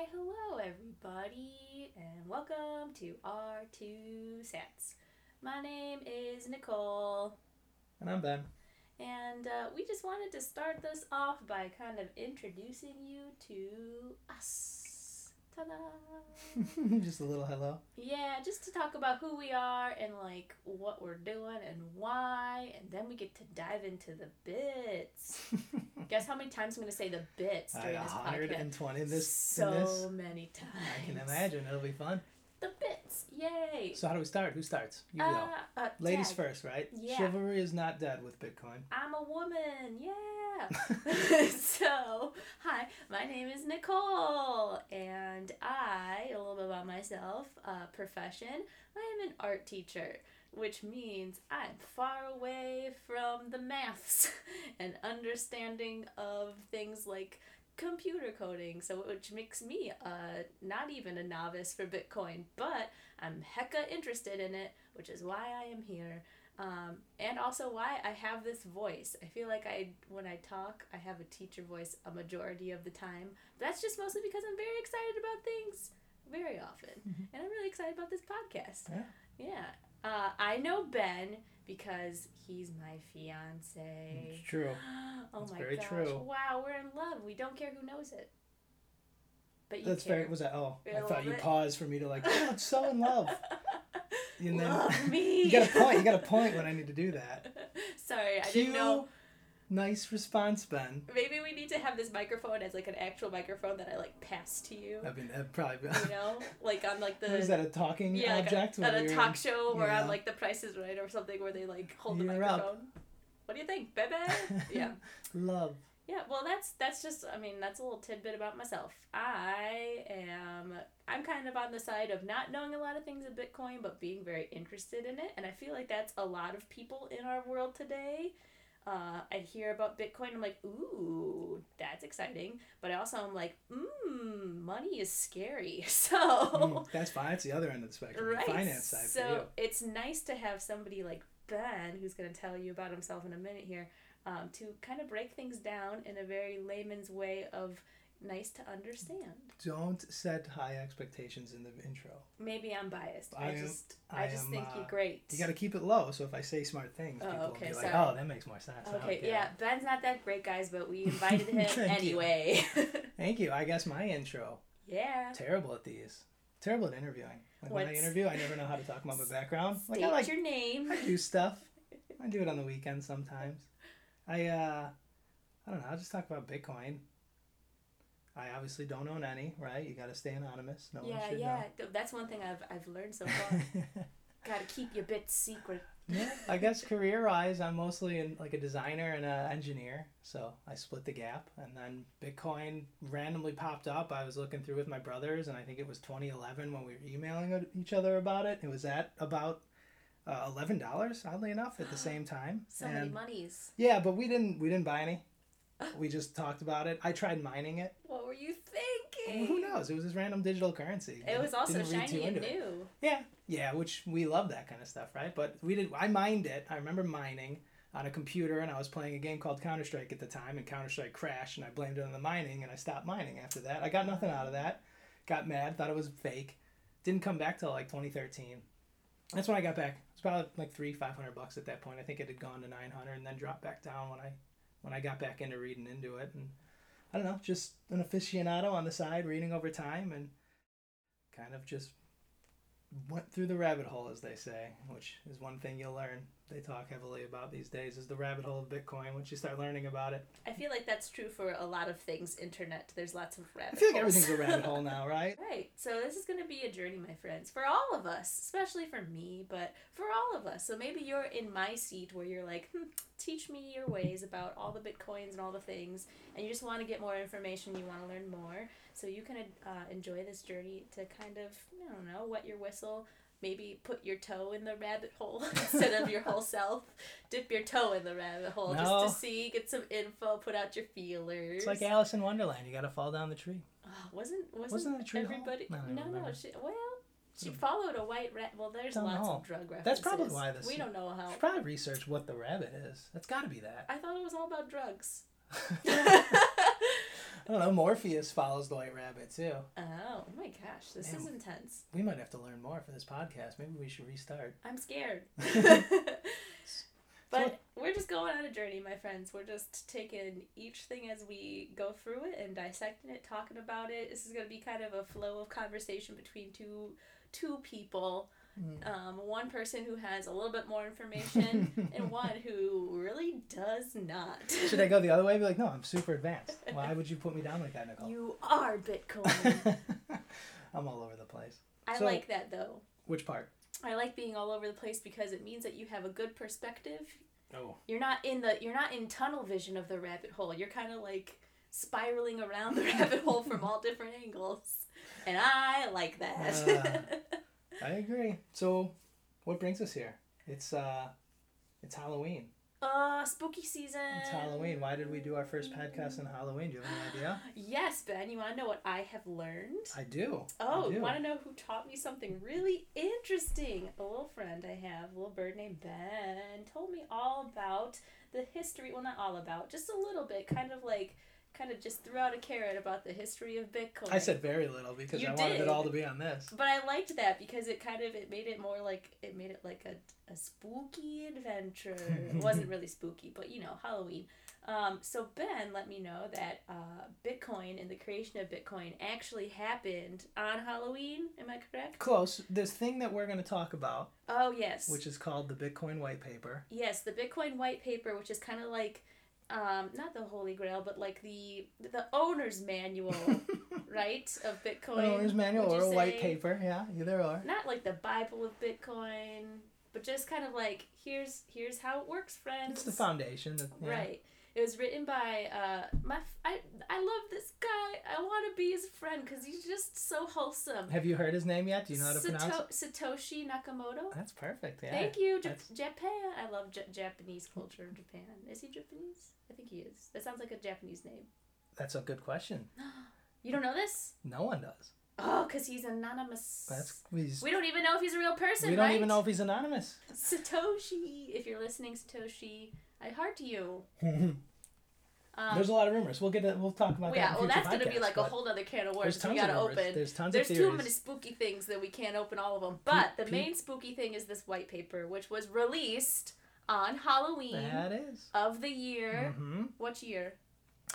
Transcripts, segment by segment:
Why, hello, everybody, and welcome to R2 Sats. My name is Nicole, And I'm Ben. and uh, we just wanted to start this off by kind of introducing you to us. Ta-da! Just a little hello. yeah, just to talk about who we are and like what we're doing and why, and then we get to dive into the bits. Guess how many times I'm going to say the bits I during this podcast? 120 this so this. many times. I can imagine. It'll be fun. The bits, yay! So how do we start? Who starts? You uh, go. uh, Ladies first, right? Yeah. Chivalry is not dead with Bitcoin. I'm a woman, yeah. so, hi, my name is Nicole, and I, a little bit about myself, uh, profession, I am an art teacher, which means I'm far away from the maths and understanding of things like computer coding, so which makes me uh, not even a novice for Bitcoin, but I'm hecka interested in it, which is why I am here um, and also why I have this voice. I feel like I, when I talk, I have a teacher voice a majority of the time. That's just mostly because I'm very excited about things very often, Mhm. and I'm really excited about this podcast. Yeah. Yeah. Uh, I know Ben because he's my fiance. It's true. oh That's my very gosh! true. Wow, we're in love. We don't care who knows it. But you That's care. very. Was that? Oh, I thought you bit. paused for me to like. Oh, it's so in love. And then Love me. you got a point. You got a point when I need to do that. Sorry, I Cue didn't know. Nice response, Ben. Maybe we need to have this microphone as like an actual microphone that I like pass to you. I mean, that'd probably. Be, You know, like on like the is that? A talking yeah, like object? a, at a talk show or yeah. on like The Price is Right or something where they like hold the You're up. microphone. What do you think, baby? yeah. Love. Yeah, well, that's that's just. I mean, that's a little tidbit about myself. I am. I'm kind of on the side of not knowing a lot of things of Bitcoin, but being very interested in it, and I feel like that's a lot of people in our world today. Uh, I hear about Bitcoin, I'm like, ooh, that's exciting. But I also am like, mmm, money is scary. So Mm, that's fine. It's the other end of the spectrum. the finance side so it's nice to have somebody like Ben, who's going to tell you about himself in a minute here, um, to kind of break things down in a very layman's way of nice to understand. Don't set high expectations in the intro. Maybe I'm biased. I, I am- just, I, I just am, think uh, you're great. You got to keep it low. So if I say smart things, Oh, people okay, will be like, sorry. "Oh, that makes more sense." Okay, care." yeah, Ben's not that great, guys, but we invited him Thank you. anyway. Thank you. I guess my intro. yeah. Terrible at these. Terrible at interviewing. Like when I interview, I never know how to talk about my background. Like State I like your name. I do stuff. I do it on the weekends sometimes. I uh I don't know, I'll just talk about Bitcoin. I obviously don't own any, right? You gotta stay anonymous. No one yeah, should yeah. Th- That's one thing I've, I've learned so far. Gotta keep your bits secret. yeah, I guess career wise I'm mostly in like a designer and an engineer. So I split the gap and then Bitcoin randomly popped up. I was looking through with my brothers and I think it was twenty eleven when we were emailing each other about it. It was at about uh, eleven dollars, oddly enough, at the same time. So many And- monies. Yeah, but we didn't we didn't buy any. We just talked about it. I tried mining it. What were you thinking? Well, who knows? It was this random digital currency. It was also Didn't read too shiny and into it. new. Yeah, yeah, which we love that kind of stuff, right? But we did. I mined it. I remember mining on a computer, and I was playing a game called Counter Strike at the time, and Counter Strike crashed, and I blamed it on the mining, and I stopped mining after that. I got nothing out of that. Got mad, thought it was fake. Didn't come back till like 2013. That's when I got back. It was about like three, five hundred bucks at that point. I think it had gone to nine hundred, and then dropped back down when I when I got back into reading into it, and I don't know, just an aficionado on the side, reading over time, and kind of just went through the rabbit hole, as they say, which is one thing you'll learn. They talk heavily about these days is the rabbit hole of Bitcoin. Once you start learning about it, I feel like that's true for a lot of things. Internet, there's lots of rabbit I feel like holes. everything's a rabbit hole now, right? Right. So this is going to be a journey, my friends, for all of us, especially for me, but for all of us. So maybe you're in my seat where you're like, hmm, teach me your ways about all the bitcoins and all the things, and you just want to get more information, you want to learn more. So you can uh, enjoy this journey to kind of, I don't know, wet your whistle. Maybe put your toe in the rabbit hole instead of your whole self. Dip your toe in the rabbit hole No. just to see, get some info, put out your feelers. It's like Alice in Wonderland. You got to fall down the tree. Oh, wasn't wasn't, Wasn't it tree everybody? Don't No, no. She, well, she followed a white rat. Well, there's Down the lots hall. of drug references. That's probably why this- We don't know how. Should probably research what the rabbit is. That's got to be that. I thought it was all about drugs. I don't know. Morpheus follows the White Rabbit too. Oh, oh my gosh, this is intense. We might have to learn more for this podcast. Maybe we should restart. I'm scared. So- but we're just going on a journey, my friends. We're just taking each thing as we go through it and dissecting it, talking about it. This is going to be kind of a flow of conversation between two two people. Mm. Um, one person who has a little bit more information and one who really does not. Should I go the other way? Be like, no, I'm super advanced. Why would you put me down like that, Nicole? You are Bitcoin. I'm all over the place. I So- like that though. Which part? I like being all over the place because it means that you have a good perspective. Oh. You're not in the you're not in tunnel vision of the rabbit hole. You're kind of like spiraling around the rabbit hole from all different angles. And I like that. I agree. So, what brings us here? It's uh, it's Halloween. uh spooky season. It's Halloween. Why did we do our first podcast on Halloween? Do you have any idea? Yes, Ben, you want to know what I have learned? I do. Oh, I you want to know who taught me something really interesting? A little friend I have, a little bird named Ben, told me all about the history. Well, not all about, just a little bit, kind of like, kind of just threw out a carrot about the history of Bitcoin. I said very little because You I wanted did. it all to be on this. But I liked that because it kind of it made it more like it made it like a, a spooky adventure. it wasn't really spooky, but you know Halloween. Um, so Ben let me know that uh, Bitcoin and the creation of Bitcoin actually happened on Halloween. Am I correct? Close. This thing that we're going to talk about, Oh yes. which is called the Bitcoin White Paper. yes, the Bitcoin white paper, which is kind of like. Um, not the Holy Grail, but like the the owner's manual, right, of Bitcoin. Owner's manual or white paper. Yeah, either or. not like the Bible of Bitcoin, but just kind of like here's here's how it works, friends. It's the foundation. yeah. Right. It was written by uh my f- I I love this guy. I want to be his friend because he's just so wholesome. Have you heard his name yet? Do you know how to pronounce it? Satoshi Nakamoto. That's perfect. Yeah. Thank you, that's- Japan. I love J- Japanese culture of Japan. Is he Japanese? I think he is. That sounds like a Japanese name. That's a good question. You don't know this? No one does. Oh, because he's anonymous. That's he's, we don't even know if he's a real person, we don't right? even know if he's anonymous. Satoshi, if you're listening, Satoshi, I heart you. Um, There's a lot of rumors. We'll get to, we'll talk about yeah, that. well, in that's future gonna be like a whole other can of There's worms we gotta of rumors. open. There's tons There's of too many spooky things that we can't open all of them. But the pe- main spooky thing is this white paper, which was released on Halloween That is. of the year. Mm-hmm. What year?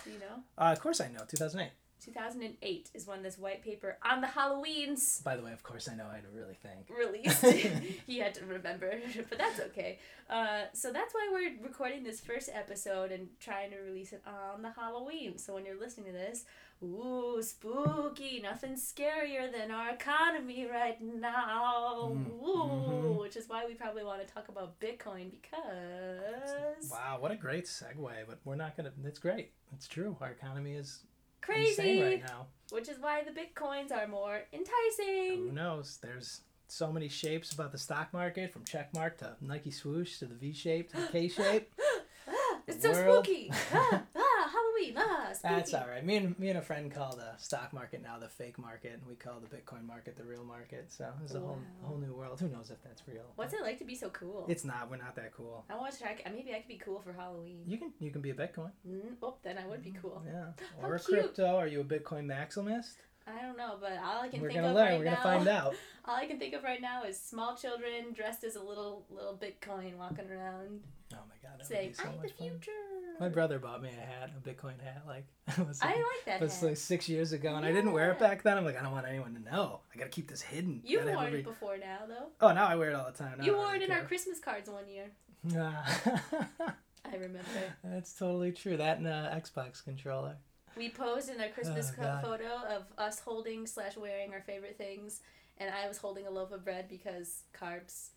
Do you know? Uh, of course I know. 2008. 2008 is when this white paper on the Halloweens By the way, of course I know how to really think. released. he had to remember, but that's okay. Uh, so that's why we're recording this first episode and trying to release it on the Halloween. So when you're listening to this, ooh, spooky! Nothing scarier than our economy right now. Mm, Ooh, mhm. which is why we probably want to talk about Bitcoin because Wow, what a great segue. But we're not gonna. It's great. It's true. Our economy is crazy. right now. Which is why the Bitcoins are more enticing. Who knows? There's so many shapes about the stock market, from check mark to Nike swoosh to the V shape to the K shape. It's so world. spooky. ah, ah, Halloween. Ah. That's all right. Me and me and a friend call the stock market now the fake market, and we call the Bitcoin market the real market. So it's a whole Wow. whole new world. Who knows if that's real? What's it like to be so cool? It's not. We're not that cool. I want to try. Maybe I could be cool for Halloween. You can you can be a Bitcoin. Mm, oh, then I would be cool. Yeah. How Or cute. crypto. Are you a Bitcoin maximist? I don't know, but all I can We're think gonna of learn. right We're now. gonna find out. All I can think of right now is small children dressed as a little little Bitcoin walking around, Oh my god, that saying, would be so "I'm the future." fun. Future." My brother bought me a hat, a Bitcoin hat, like it was I like, like that it was hat. like six years ago, and I didn't wear it back then. I'm like, I don't want anyone to know. I gotta keep this hidden. You've worn every- it before now, though. Oh, now I wear it all the time. Now you wore it in our. Christmas cards one year. I remember. That's totally true. That and uh, Xbox controller. We posed in our Christmas Oh, co- photo of us holding slash wearing our favorite things, and I was holding a loaf of bread because carbs,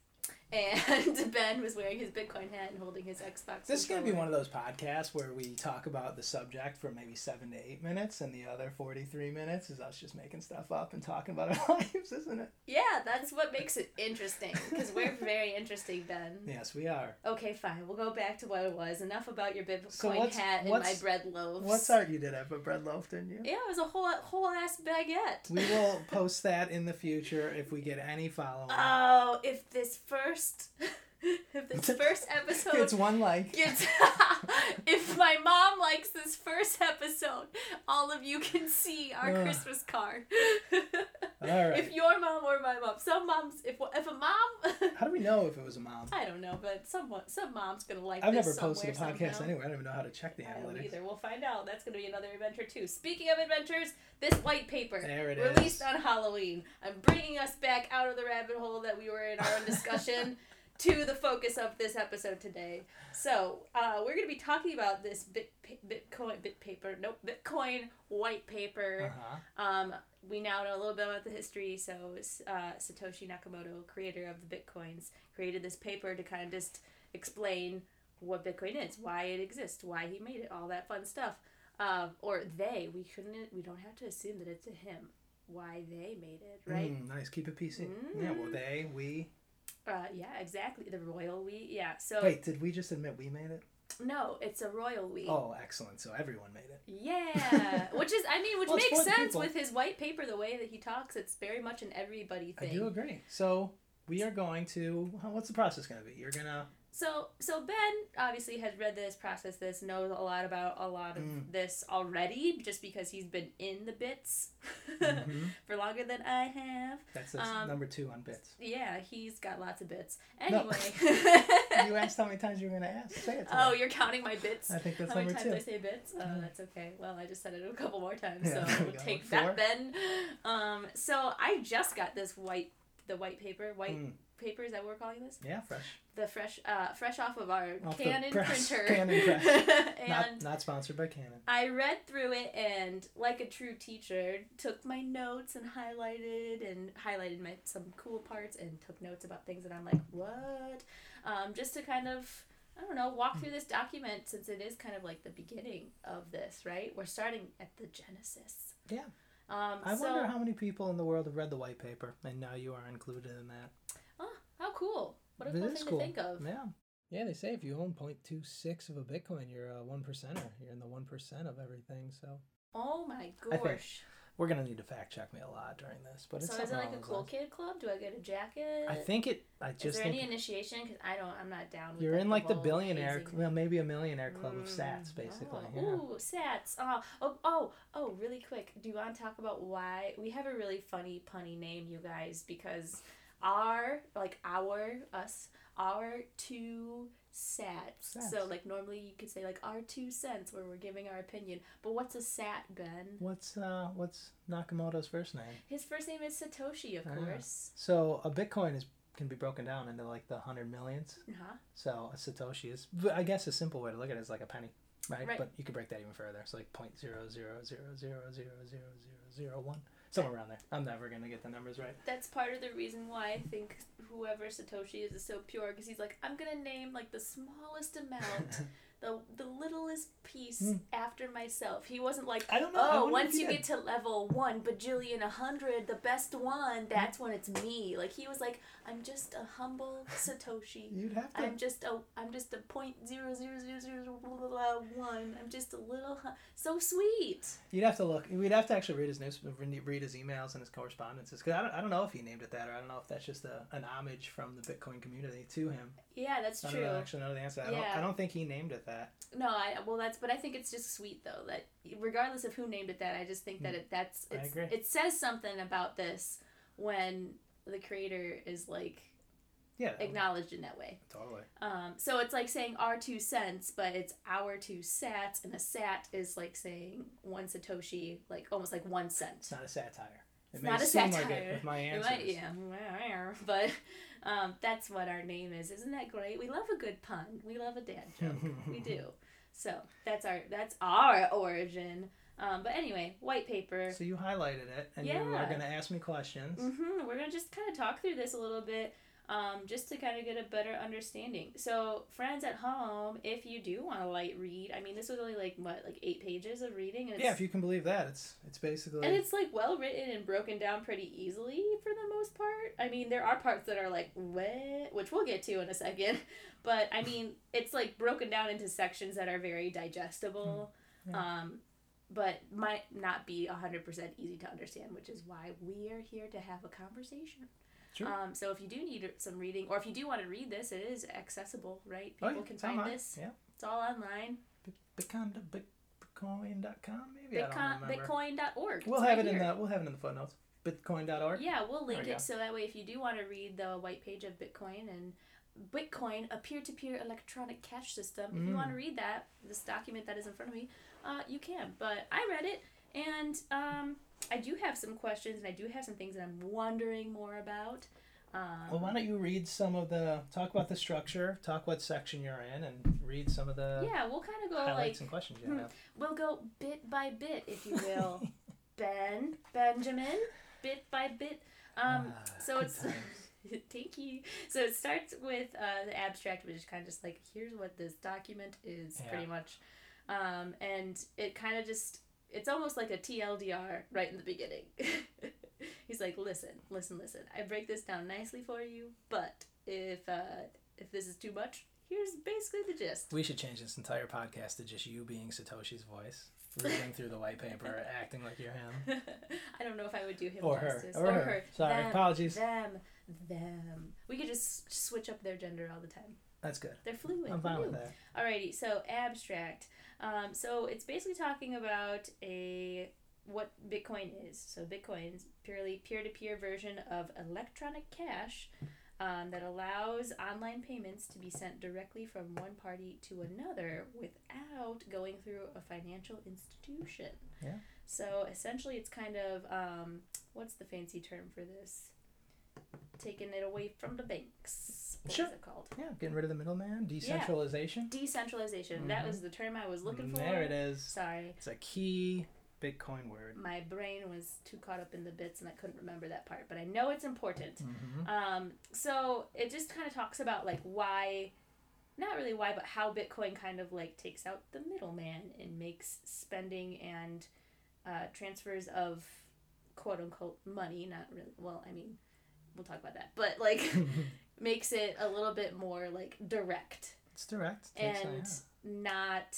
and Ben was wearing his Bitcoin hat and holding his Xbox. This is gonna be one of those podcasts where we talk about the subject for maybe seven to eight minutes, and the other forty-three minutes is us just making stuff up and talking about our lives, isn't it? Yeah, that's what makes it interesting because we're very interesting, Ben. Yes, we are. Okay, fine. We'll go back to what it was. Enough about your Bitcoin So hat and my bread loaves. What's art you did have a bread loaf, didn't you? Yeah, it was a whole whole ass baguette. We will post that in the future if we get any following. Oh, if this first first. if this first episode It's one like. gets if my mom likes this first episode, all of you can see our Ugh. Christmas card. All right. If your mom or my mom, some moms, if if a mom, How do we know if it was a mom? I don't know, but someone some mom's gonna like. I've never posted a podcast somehow. anyway. I don't even know how to check the I don't analytics. either. We'll find out. That's gonna be another adventure too. Speaking of adventures, this white paper There it is. released on Halloween. I'm bringing us back out of the rabbit hole that we were in our own discussion to the focus of this episode today. So uh, we're gonna be talking about this bit Bitcoin bit paper. Nope, Bitcoin white paper. Uh-huh. Um, we now know a little bit about the history. So uh, Satoshi Nakamoto, creator of the bitcoins, created this paper to kind of just explain what Bitcoin is, why it exists, why he made it, all that fun stuff. Uh, or they. We couldn't. We don't have to assume that it's a him. Why they made it, right? Mm, nice. Keep it PC. Yeah. Well, Mm. they, we. Uh, yeah, exactly. The royal we. Yeah. So Wait, did we just admit we made it? no, it's a royal we. Oh, excellent. So everyone made it. Yeah, which is I mean, which Well, makes sense people. with his white paper, the way that he talks. It's very much an everybody thing. I do agree. So we are going to. What's the process going to be? You're gonna. So so Ben obviously has read this, processed this, knows a lot about a lot of Mm. this already, just because he's been in the bits Mhm. for longer than I have. That's, Um, number two on bits. Yeah, he's got lots of bits. No. Anyway. you asked how many times you were going to ask. Say it. Oh, you're counting my bits. I think that's How many times two. I say bits? Oh, Yeah. that's okay. Well, I just said it a couple more times, Yeah, so we we'll take that, Ben. Um, so I just got this white, the white paper, white Mm. paper. Is that what we're calling this? Yeah, fresh. The fresh, uh, fresh off of our Off Canon press. printer. Canon press. and Not not sponsored by Canon. I read through it and, like a true teacher, took my notes and highlighted and highlighted my some cool parts and took notes about things that I'm like, what? Um, just to kind of, I don't know, walk through this document since it is kind of like the beginning of this, right? We're starting at the genesis. Yeah. Um, I so, wonder how many people in the world have read the white paper, and now you are included in that. Oh, how cool! What a cool thing cool. to think of. Yeah. Yeah, they say if you own 0.26 of a Bitcoin, you're a one percenter. You're in the one percent of everything. So Oh my gosh! We're gonna need to fact check me a lot during this. But it's So is it like a cool lines. kid club? Do I get a jacket? I think it. I just Is there any initiation? Because I don't. I'm not down. With you're in like the whole billionaire, hazing. well, maybe a millionaire club of Mm, Sats, basically. Oh, Yeah. Ooh, Sats. Oh, oh, oh, oh, really quick. Do you want to talk about why we have a really funny, punny name, you guys? Because our, like our, us, our two sats. Sats. So, like, normally you could say, like, our two cents where we're giving our opinion. But what's a sat, Ben? What's uh what's Nakamoto's first name? His first name is Satoshi, of Ah. course. So a Bitcoin is can be broken down into like the hundred millions. Uh-huh. So a Satoshi is, I guess a simple way to look at it is like a penny, right? Right. But you could break that even further. It's like point zero zero zero zero zero zero zero zero one, somewhere around there. I'm never gonna get the numbers right. That's part of the reason why I think whoever Satoshi is is so pure because he's like, I'm gonna name like the smallest amount, the the littlest piece Hmm. after myself. He wasn't like, I don't know. Oh, once you get to level one bajillion, a hundred, the best one, that's when it's me. Like he was like, I'm just a humble Satoshi. You'd have to. I'm just a I'm just a point zero zero zero zero one. I'm just a little hu- so sweet. You'd have to look. We'd have to actually read his news, read his emails and his correspondences. Because I don't, I don't know if he named it that, or I don't know if that's just a, an homage from the Bitcoin community to him. Yeah, that's I true. don't actually know the answer. I, don't, Yeah. I don't think he named it that. No, I well that's but I think it's just sweet though that regardless of who named it that I just think that it that's I agree. it says something about this when the creator is like Yeah. acknowledged in that way. Totally. Um, so it's like saying our two cents, but it's our two sats, and a sat is like saying one satoshi, like almost like one cent. It's not a satire. It It's may not a seem like satire. it with my It answers. might- yeah, but um, that's what our name is. Isn't that great? We love a good pun. We love a dad joke. we do. So that's our that's our origin. Um, but anyway, white paper. So you highlighted it, and you are going to ask me questions. hmm We're gonna just kind of talk through this a little bit, um, just to kind of get a better understanding. So, friends at home, if you do want to light read, I mean, this was only like what, like eight pages of reading, and Yeah, if you can believe that, it's it's basically. and it's like well written and broken down pretty easily for the most part. I mean, there are parts that are like what, which we'll get to in a second, but I mean, it's like broken down into sections that are very digestible. Hmm. Yeah. Um, but might not be 100% easy to understand, which is why we are here to have a conversation. True. Um, so if you do need some reading, or if you do want to read this, it is accessible, right? Oh, People yeah, can find online. this. Yeah. It's all online. Bitcoin, Bitcoin.com maybe. I don't Bitcoin. Bitcoin.org. We'll It's have right it in here. the we'll have it in the footnotes. Bitcoin.org. Yeah, we'll link we it go. so that way if you do want to read the white page of Bitcoin and Bitcoin, a peer-to-peer electronic cash system, if you Mm. want to read that, this document that is in front of me, uh, you can. But I read it, and um, I do have some questions, and I do have some things that I'm wondering more about. Um, Well, why don't you read some of the talk about the structure, talk what section you're in, and read some of the yeah, we'll kind of go like and questions you hmm, have. we'll go bit by bit, if you will. ben, Benjamin, bit by bit. Um, Ah, so it's. Thank you. So it starts with uh, the abstract, which is kind of just like, here's what this document is, Yeah. pretty much. Um, and it kind of just, it's almost like a TLDR right in the beginning. He's like, listen, listen, listen. I break this down nicely for you, but if uh, if this is too much, here's basically the gist. We should change this entire podcast to just you being Satoshi's voice, reading through the white paper, acting like you're him, I don't know if I would do him or her, justice. or, her. Sorry, Them, apologies. them, them. We could just switch up their gender all the time. That's good. They're fluid. I'm fine Woo. with that. Alrighty, so abstract. Um, so it's basically talking about a what Bitcoin is. So Bitcoin is purely peer-to-peer version of electronic cash um, that allows online payments to be sent directly from one party to another without going through a financial institution. Yeah. So essentially, it's kind of um, what's the fancy term for this? Taking it away from the banks. What is Sure. it called? Yeah, getting rid of the middleman, decentralization. Yeah. Decentralization. That Mhm. was the term I was looking for. There it is. Sorry, It's a key Bitcoin word. my brain was too caught up in the bits and I couldn't remember that part, but I know it's important. Mm-hmm. Um, so it just kind of talks about like why, not really why, but how Bitcoin kind of like takes out the middleman and makes spending and uh, transfers of quote unquote money, not really, well, I mean, we'll talk about that, but like makes it a little bit more like direct. it's direct. And not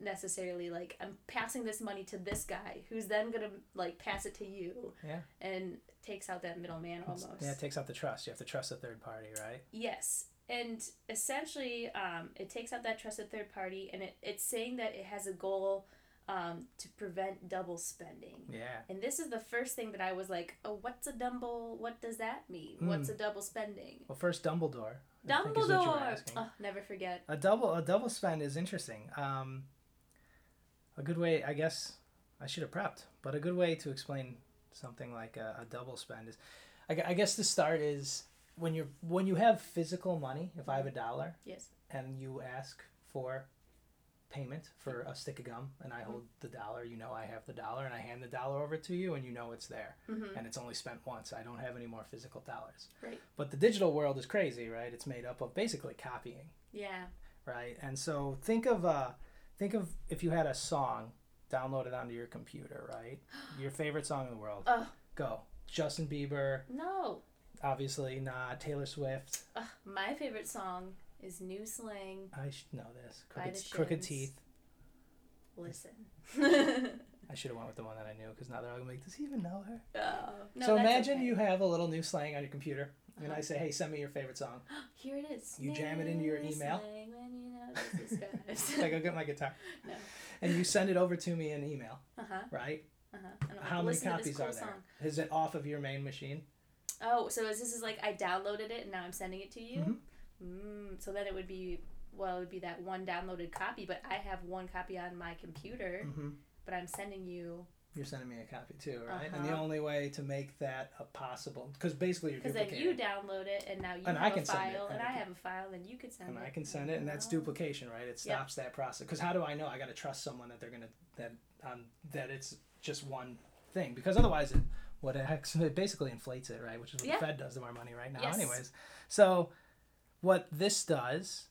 necessarily like I'm passing this money to this guy who's then gonna like pass it to you. Yeah. And takes out that middleman yeah. Almost. yeah, it takes out the trust. You have to trust a third party, right? Yes. And essentially, um, it takes out that trusted third party, and it, it's saying that it has a goal um, to prevent double spending. Yeah. And this is the first thing that I was like, oh, what's a double? What does that mean? What's a double spending? Well, first Dumbledore. I think is what you were Dumbledore! Oh, never forget. A double a double spend is interesting. Um, a good way, I guess, I should have prepped, but a good way to explain something like a, a double spend is, I, I guess the start is when you're when you have physical money. If I have a dollar Yes. and you ask for payment for a stick of gum, and I hold the dollar, you know I have the dollar, and I hand the dollar over to you, and you know it's there, Mm-hmm. and it's only spent once. I don't have any more physical dollars. Right. But the digital world is crazy, right? It's made up of basically copying Yeah. right? And so think of uh, think of if you had a song downloaded onto your computer, right? Your favorite song in the world. Oh. Go. Justin Bieber, No. obviously not. Taylor Swift. Ugh, my favorite song is New Slang. I should know this. Crooked, Crooked Teeth. Listen. I should have went with the one that I knew because now they're all gonna be like, does he even know her? oh, no, so imagine okay. you have a little new slang on your computer, and Uh-huh. I say, hey, send me your favorite song. Here it is. You jam it into your email. You notice the skies. like I get my guitar, No. and you send it over to me in email, Uh huh. right? Uh huh. How many Listen to this copies cool are there? Song. Is it off of your main machine? Oh, so is this is like I downloaded it and now I'm sending it to you? Mhm. Mm, so then it would be well, it would be that one downloaded copy, but I have one copy on my computer, Mm-hmm. but I'm sending you You're sending me a copy too, right? And the Uh-huh. only way to make that a possible, because basically you're because then you download it and now you And I have can a send it, file and and I have a file and you could send and it. I can send it, and that's Oh. duplication, right? It stops that process. Because how do I know? I got to trust someone that they're gonna that um, that it's just one thing, because otherwise it what it, it basically inflates it, right? Which is what Yeah. the Fed does to our money right now, Yes. anyways. So what this does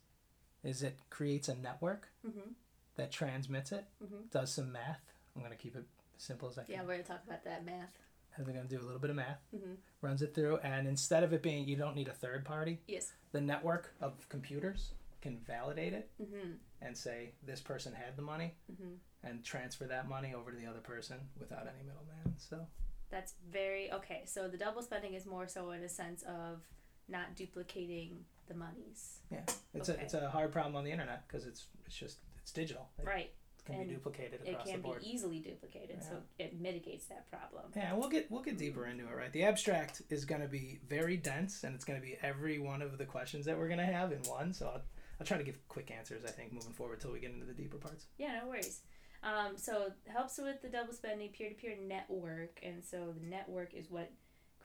is it creates a network Mm-hmm. that transmits it, Mhm. does some math. I'm gonna keep it simple as I can. Yeah, we're gonna talk about that math. And they're gonna do a little bit of math. Mm-hmm. runs it through and instead of it being you don't need a third party Yes. the network of computers can validate it Mm-hmm. and say this person had the money Mm-hmm. and transfer that money over to the other person without any middleman so That's very okay. So the double spending is more so in a sense of not duplicating the monies. Yeah, it's Okay. a it's a hard problem on the internet because it's it's just it's digital. It Right. can and be duplicated It across the can be easily duplicated, so it mitigates that problem. Yeah, we'll get we'll get deeper into it, right? The abstract is going to be very dense, and it's going to be every one of the questions that we're going to have in one. So I'll, I'll try to give quick answers. I think moving forward till we get into the deeper parts. Yeah, no worries. Um, so helps with the double spending peer to peer network, and so the network is what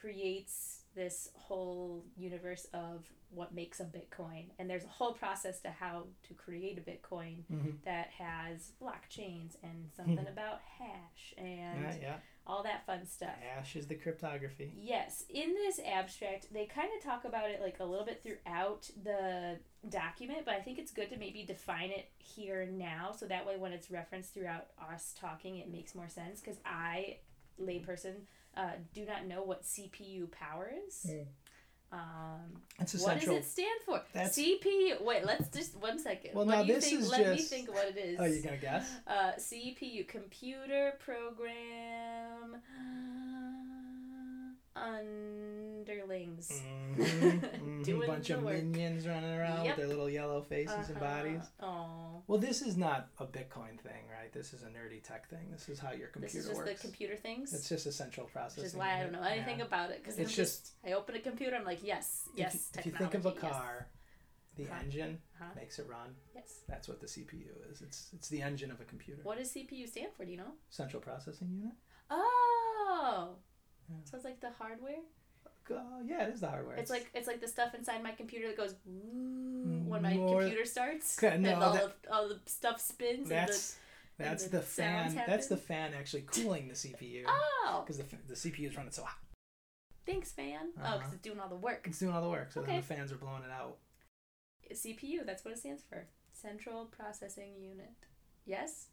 creates this whole universe of what makes a Bitcoin, and there's a whole process to how to create a Bitcoin Mm-hmm. that has blockchains and something about hash and Yeah, yeah. all that fun stuff. Hash is the cryptography. Yes, in this abstract, they kind of talk about it like a little bit throughout the document, but I think it's good to maybe define it here now so that way when it's referenced throughout us talking, it makes more sense. Because I, layperson, uh, do not know what CPU power is. Mm. Um, It's what does it stand for? That's- CPU. Wait, let's just one second. Well, what now do you this think? is Let me think what it is. Oh, you gonna guess? Uh, CPU, computer program underlings. Mhm, Doing mhm. bunch of work. minions running around Yep. with their little yellow faces and bodies. Oh, Well, this is not a Bitcoin thing, right? This is a nerdy tech thing. This is how your this computer is just works. the computer things. It's just a central processing. which is why I don't know anything Yeah. about it because It's just- just I open a computer. I'm like, yes, If yes. you- If you, think of a technology, yes. car, the Huh. engine Huh? makes it run. Yes. That's what the CPU is. It's it's the engine of a computer. What does CPU stand for? Do you know? Central processing unit. Oh. Yeah. So it's like the hardware. Uh, yeah, it is the hardware. It's like it's like the stuff inside my computer that goes when my More- computer starts Okay, and no, all, that- the, all the stuff spins. that's and that's the the fan. That's the fan actually cooling the CPU oh, because the the CPU is running so hot. thanks, fan. Oh, Uh-huh. because it's doing all the work. It's doing all the work, so then Okay. the fans are blowing it out. CPU. That's what it stands for. Central Processing Unit. Yes.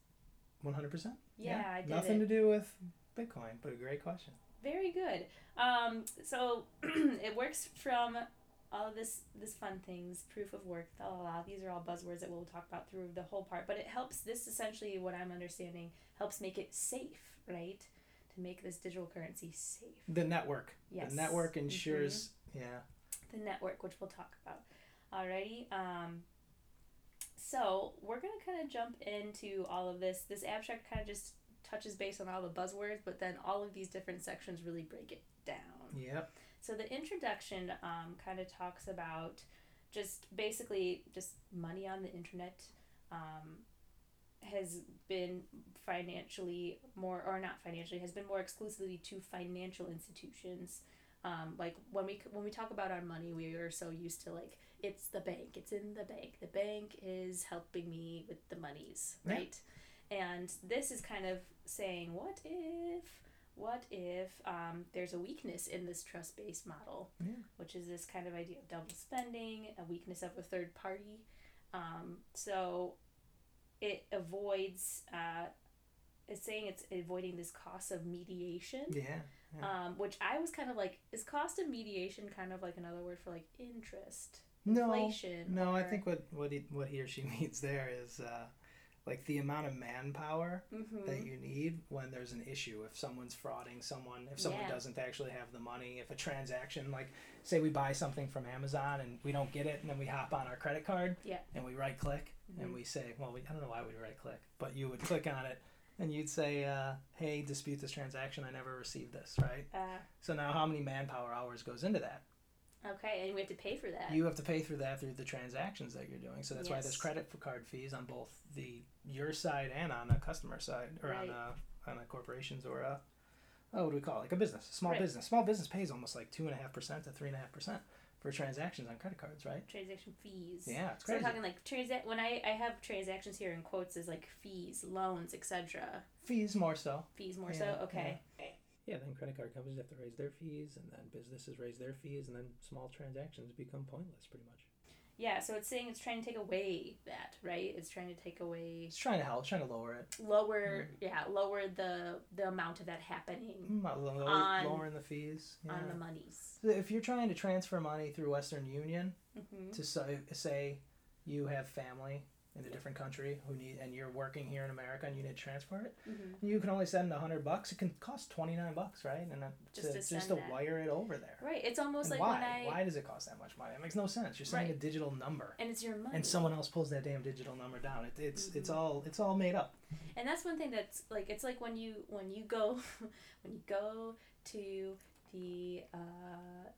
One hundred percent. Yeah, I did Nothing it. to do with Bitcoin, but a great question. Very good. Um, so it works from all of this this fun things, proof of work, la la la. These are all buzzwords that we'll talk about through the whole part. But it helps. This essentially, what I'm understanding, helps make it safe, right? To make this digital currency safe. The network. Yes. The network ensures. Mm-hmm. Yeah. The network, which we'll talk about. Alrighty. Um, so we're gonna kind of jump into all of this. This abstract kind of just touches base on all the buzzwords, but then all of these different sections really break it down. Yep. So the introduction um, kind of talks about just basically just money on the internet um, has been financially more or not financially has been more exclusively to financial institutions. Um, like when we when we talk about our money, we are so used to like it's the bank, it's in the bank. The bank is helping me with the monies, Yeah. right? And this is kind of saying, what if what if um, there's a weakness in this trust based model, Yeah. which is this kind of idea of double spending, a weakness of a third party. Um, so it avoids, uh, it's saying it's avoiding this cost of mediation, Yeah. yeah. um, which I was kind of like, is cost of mediation kind of like another word for like interest? no. inflation No, I think what what he what he or she means there is uh, like the amount of manpower Mm-hmm. that you need when there's an issue. If someone's frauding someone, if someone Yeah. doesn't actually have the money, if a transaction, like say we buy something from Amazon and we don't get it, and then we hop on our credit card Yeah. and we right click and Mhm. we say, well, we, I don't know why we right click, but you would click on it and you'd say, uh, hey, dispute this transaction. I never received this, right? Uh, So now how many manpower hours goes into that? Okay, and we have to pay for that. You have to pay for that through the transactions that you're doing. So that's why there's credit for card fees on both the your side and on the customer side, or Right. on a on a corporations or a oh what do we call it? like a business, a small Right. business. Small business pays almost like two and a half percent to three and a half percent for transactions on credit cards, right? Transaction fees. Yeah, it's So we're talking like transa- when I, I have transactions here in quotes as like fees, loans, etc. Fees more so. Fees more Yeah, so. Okay. Yeah, then credit card companies have to raise their fees, and then businesses raise their fees, and then small transactions become pointless, pretty much. Yeah. So it's saying it's trying to take away that, right? It's trying to take away It's trying to help, trying to lower it, lower, yeah, lower the the amount of that happening Mm, uh, On- lowering the fees. on yeah. the monies. So if you're trying to transfer money through Western Union hmm to say, say you have family in a different country who need and you're working here in America and you need to transfer it, hmm you can only send a hundred bucks. It can cost twenty nine bucks, right? And uh, Just to, to just to that. wire it over there. Right. It's almost And like why? when I Why does it cost that much money? It makes no sense. You're sending Right. a digital number, and it's your money. and someone else pulls that damn digital number down. It, it's it's Mhm. all it's all made up. And that's one thing that's like it's like when you when you go when you go to the uh,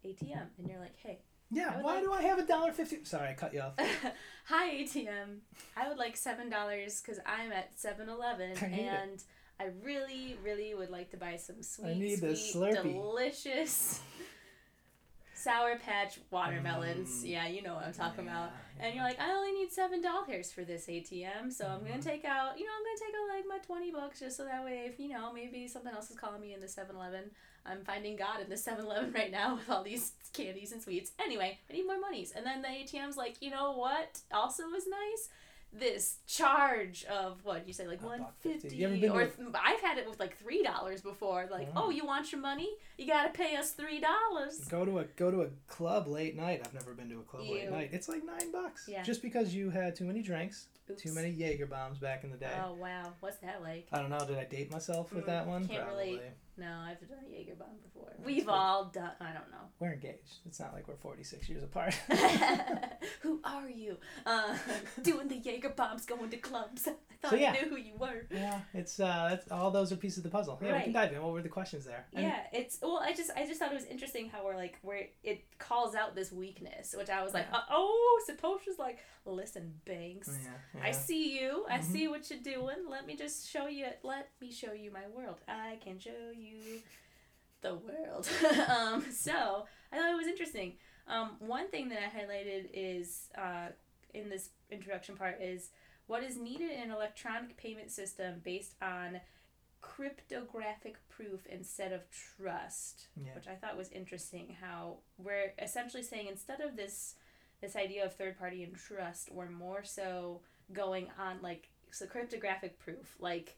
ATM and you're like, hey, Yeah. Why like- do I have a dollar fifty? Sorry, I cut you off. hi ATM, I would like seven dollars because I'm at 7-Eleven I it. and I really really would like to buy some sweet sweet delicious sour patch watermelons. Mm. Yeah, you know what I'm talking about. Yeah, And you're like, I only need seven dollars for this ATM, so I'm gonna Mhm. take out, you know, I'm gonna take out like my twenty bucks just so that way, if you know, maybe something else is calling me in the 7-Eleven, I'm finding God in the 7-Eleven right now with all these candies and sweets. Anyway, I need more monies, and then the ATM's like, you know what? Also is nice. This charge of what you say, like one fifty. fifty, You ever been or th- I've had it with like three dollars before. Like, Mm. oh, you want your money? You gotta pay us three dollars. Go to a go to a club late night. I've never been to a club late night. It's like nine bucks. Yeah. Just because you had too many drinks, Oops. too many Jaeger bombs back in the day. Oh wow, what's that like? I don't know. Did I date myself with Mm, that one? can't Probably. relate. No, I've done a Jaeger bomb before. We've all done. I don't know. We're engaged. It's not like we're forty six years apart. who are you? Uh, doing the Jaeger bombs, going to clubs. I thought So, yeah. I knew who you were. yeah, it's uh, that's, all those are pieces of the puzzle. Yeah, we Right. can dive in. What were the questions there? Yeah, it's well. I just I just thought it was interesting how we're like where it calls out this weakness, which I was like, Yeah. uh, oh, Satoshi's like, listen, Banks. Yeah, I see you. I Mhm. see what you're doing. Let me just show you. Let me show you my world. I can show you the world. um, so I thought it was interesting. Um, one thing that I highlighted is uh, in this introduction part is what is needed in an electronic payment system based on cryptographic proof instead of trust Yeah. which I thought was interesting. How we're essentially saying instead of this this idea of third party and trust, we're more so going on like so cryptographic proof. Like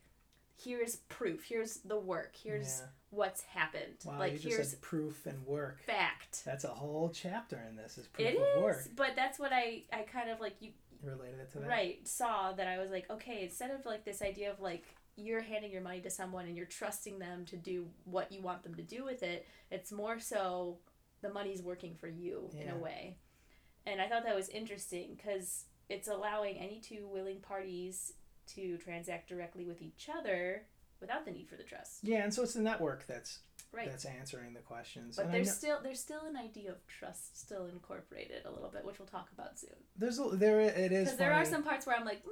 here's proof. Here's the work. Here's Yeah. what's happened. Wow, like here's said proof and work. fact. That's a whole chapter in this. Is proof It of is, work but that's what I I kind of like you related it to that. right saw that I was like okay instead of like this idea of like you're handing your money to someone and you're trusting them to do what you want them to do with it it's more so the money's working for you in a way and I thought that was interesting because it's allowing any two willing parties to transact directly with each other without the need for the trust Yeah, and so it's the network that's right that's answering the questions. but and there's still there's still an idea of trust still incorporated a little bit which we'll talk about soon there's a, there it is. because there are some parts where I'm like mm,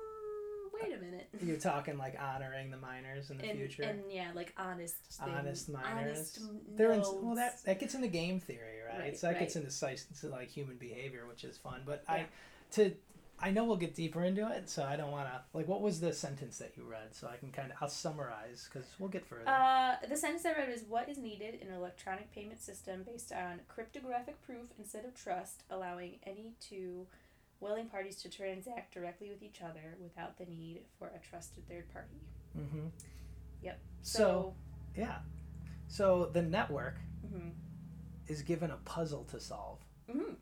wait a minute You're talking like honoring the miners in the and, future. and yeah, like honest, thing- honest miners. honest They're in, well that that gets into game theory, right? Right, so that gets right. into into like human behavior, which is fun. But Yeah. I to I know we'll get deeper into it, so I don't want to like. What was the sentence that you read? So I can kind of I'll summarize because we'll get further. Uh, the sentence I read is what is needed in an electronic payment system based on cryptographic proof instead of trust, allowing any two willing parties to transact directly with each other without the need for a trusted third party. mm-hmm. Yep. So, So, yeah, so the network hmm is given a puzzle to solve, hmm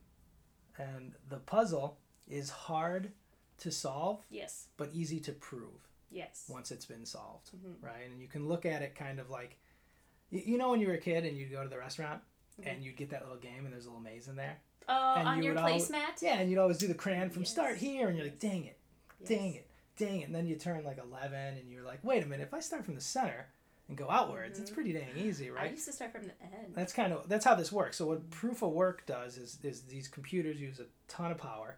and the puzzle is hard to solve yes, but easy to prove yes, once it's been solved. hmm right? And you can look at it kind of like, you, you know, when you were a kid and you'd go to the restaurant Mhm. and you'd get that little game and there's a little maze in there. Oh, And on you your placemat. Yeah, and you'd always do the crayon from Yes. start here, and you're like, dang it, Yes. dang it, dang it. And then you turn like 11 and you're like, wait a minute, if I start from the center and go outwards, it's Mhm. pretty dang easy, right? I used to start from the end. That's kind of that's how this works. So what proof of work does is is these computers use a ton of power.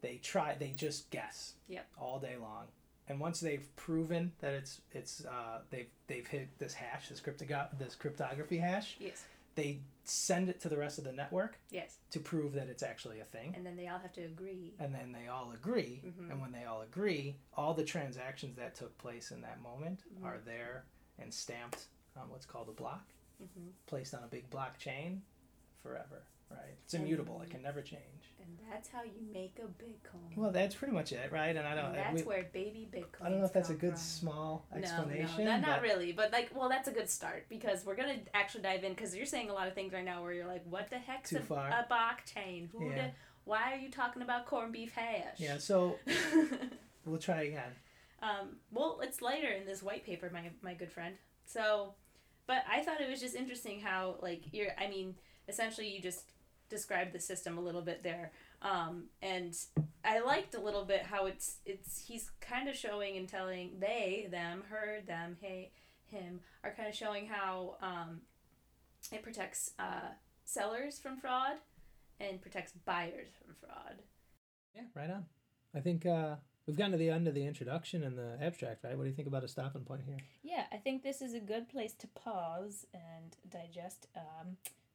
They try they just guess. Yep. All day long. And once they've proven that it's it's uh, they've they've hit this hash, this cryptogra- this cryptography hash, Yes, they send it to the rest of the network yes, to prove that it's actually a thing. and then they all have to agree. And then they all agree. Mhm. And when they all agree, all the transactions that took place in that moment Mhm. are there and stamped on what's called a block hmm placed on a big blockchain forever, right? It's immutable; it can never change. And that's how you make a Bitcoin. Well, that's pretty much it, right? And I don't, and that's we, where baby Bitcoin. I don't know if that's a good from. small No, explanation. No, that, not but really. But like, well, that's a good start because we're gonna actually dive in because you're saying a lot of things right now where you're like, what the heck's Too a, far. a blockchain? Who Yeah. the, Why are you talking about corned beef hash? Yeah, so we'll try again. um, well, it's lighter in this white paper, my my good friend. So, but I thought it was just interesting how like you're. I mean, essentially, you just described the system a little bit there, um, and I liked a little bit how it's it's he's kind of showing and telling they them her them hey him are kind of showing how um, it protects uh, sellers from fraud and protects buyers from fraud. Yeah, right on. I think uh, we've gotten to the end of the introduction and the abstract, right? What do you think about a stopping point here? Yeah, I think this is a good place to pause and digest,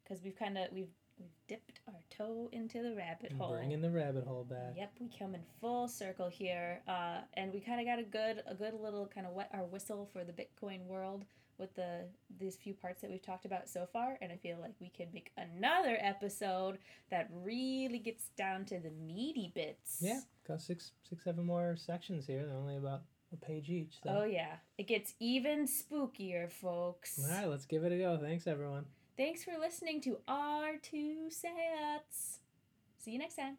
because we've kind of we've we've dipped our toe into the rabbit hole. Bringing the rabbit hole back. Yep, we come in full circle here, uh, and we kind of got a good a good little kind of wet our whistle for the Bitcoin world with the these few parts that we've talked about so far, and I feel like we could make another episode that really gets down to the meaty bits. Yeah, got six, six, seven more sections here. They're only about a page each. So. Oh yeah, it gets even spookier, folks. All right, let's give it a go. Thanks, everyone. Thanks for listening to our two sets. See you next time.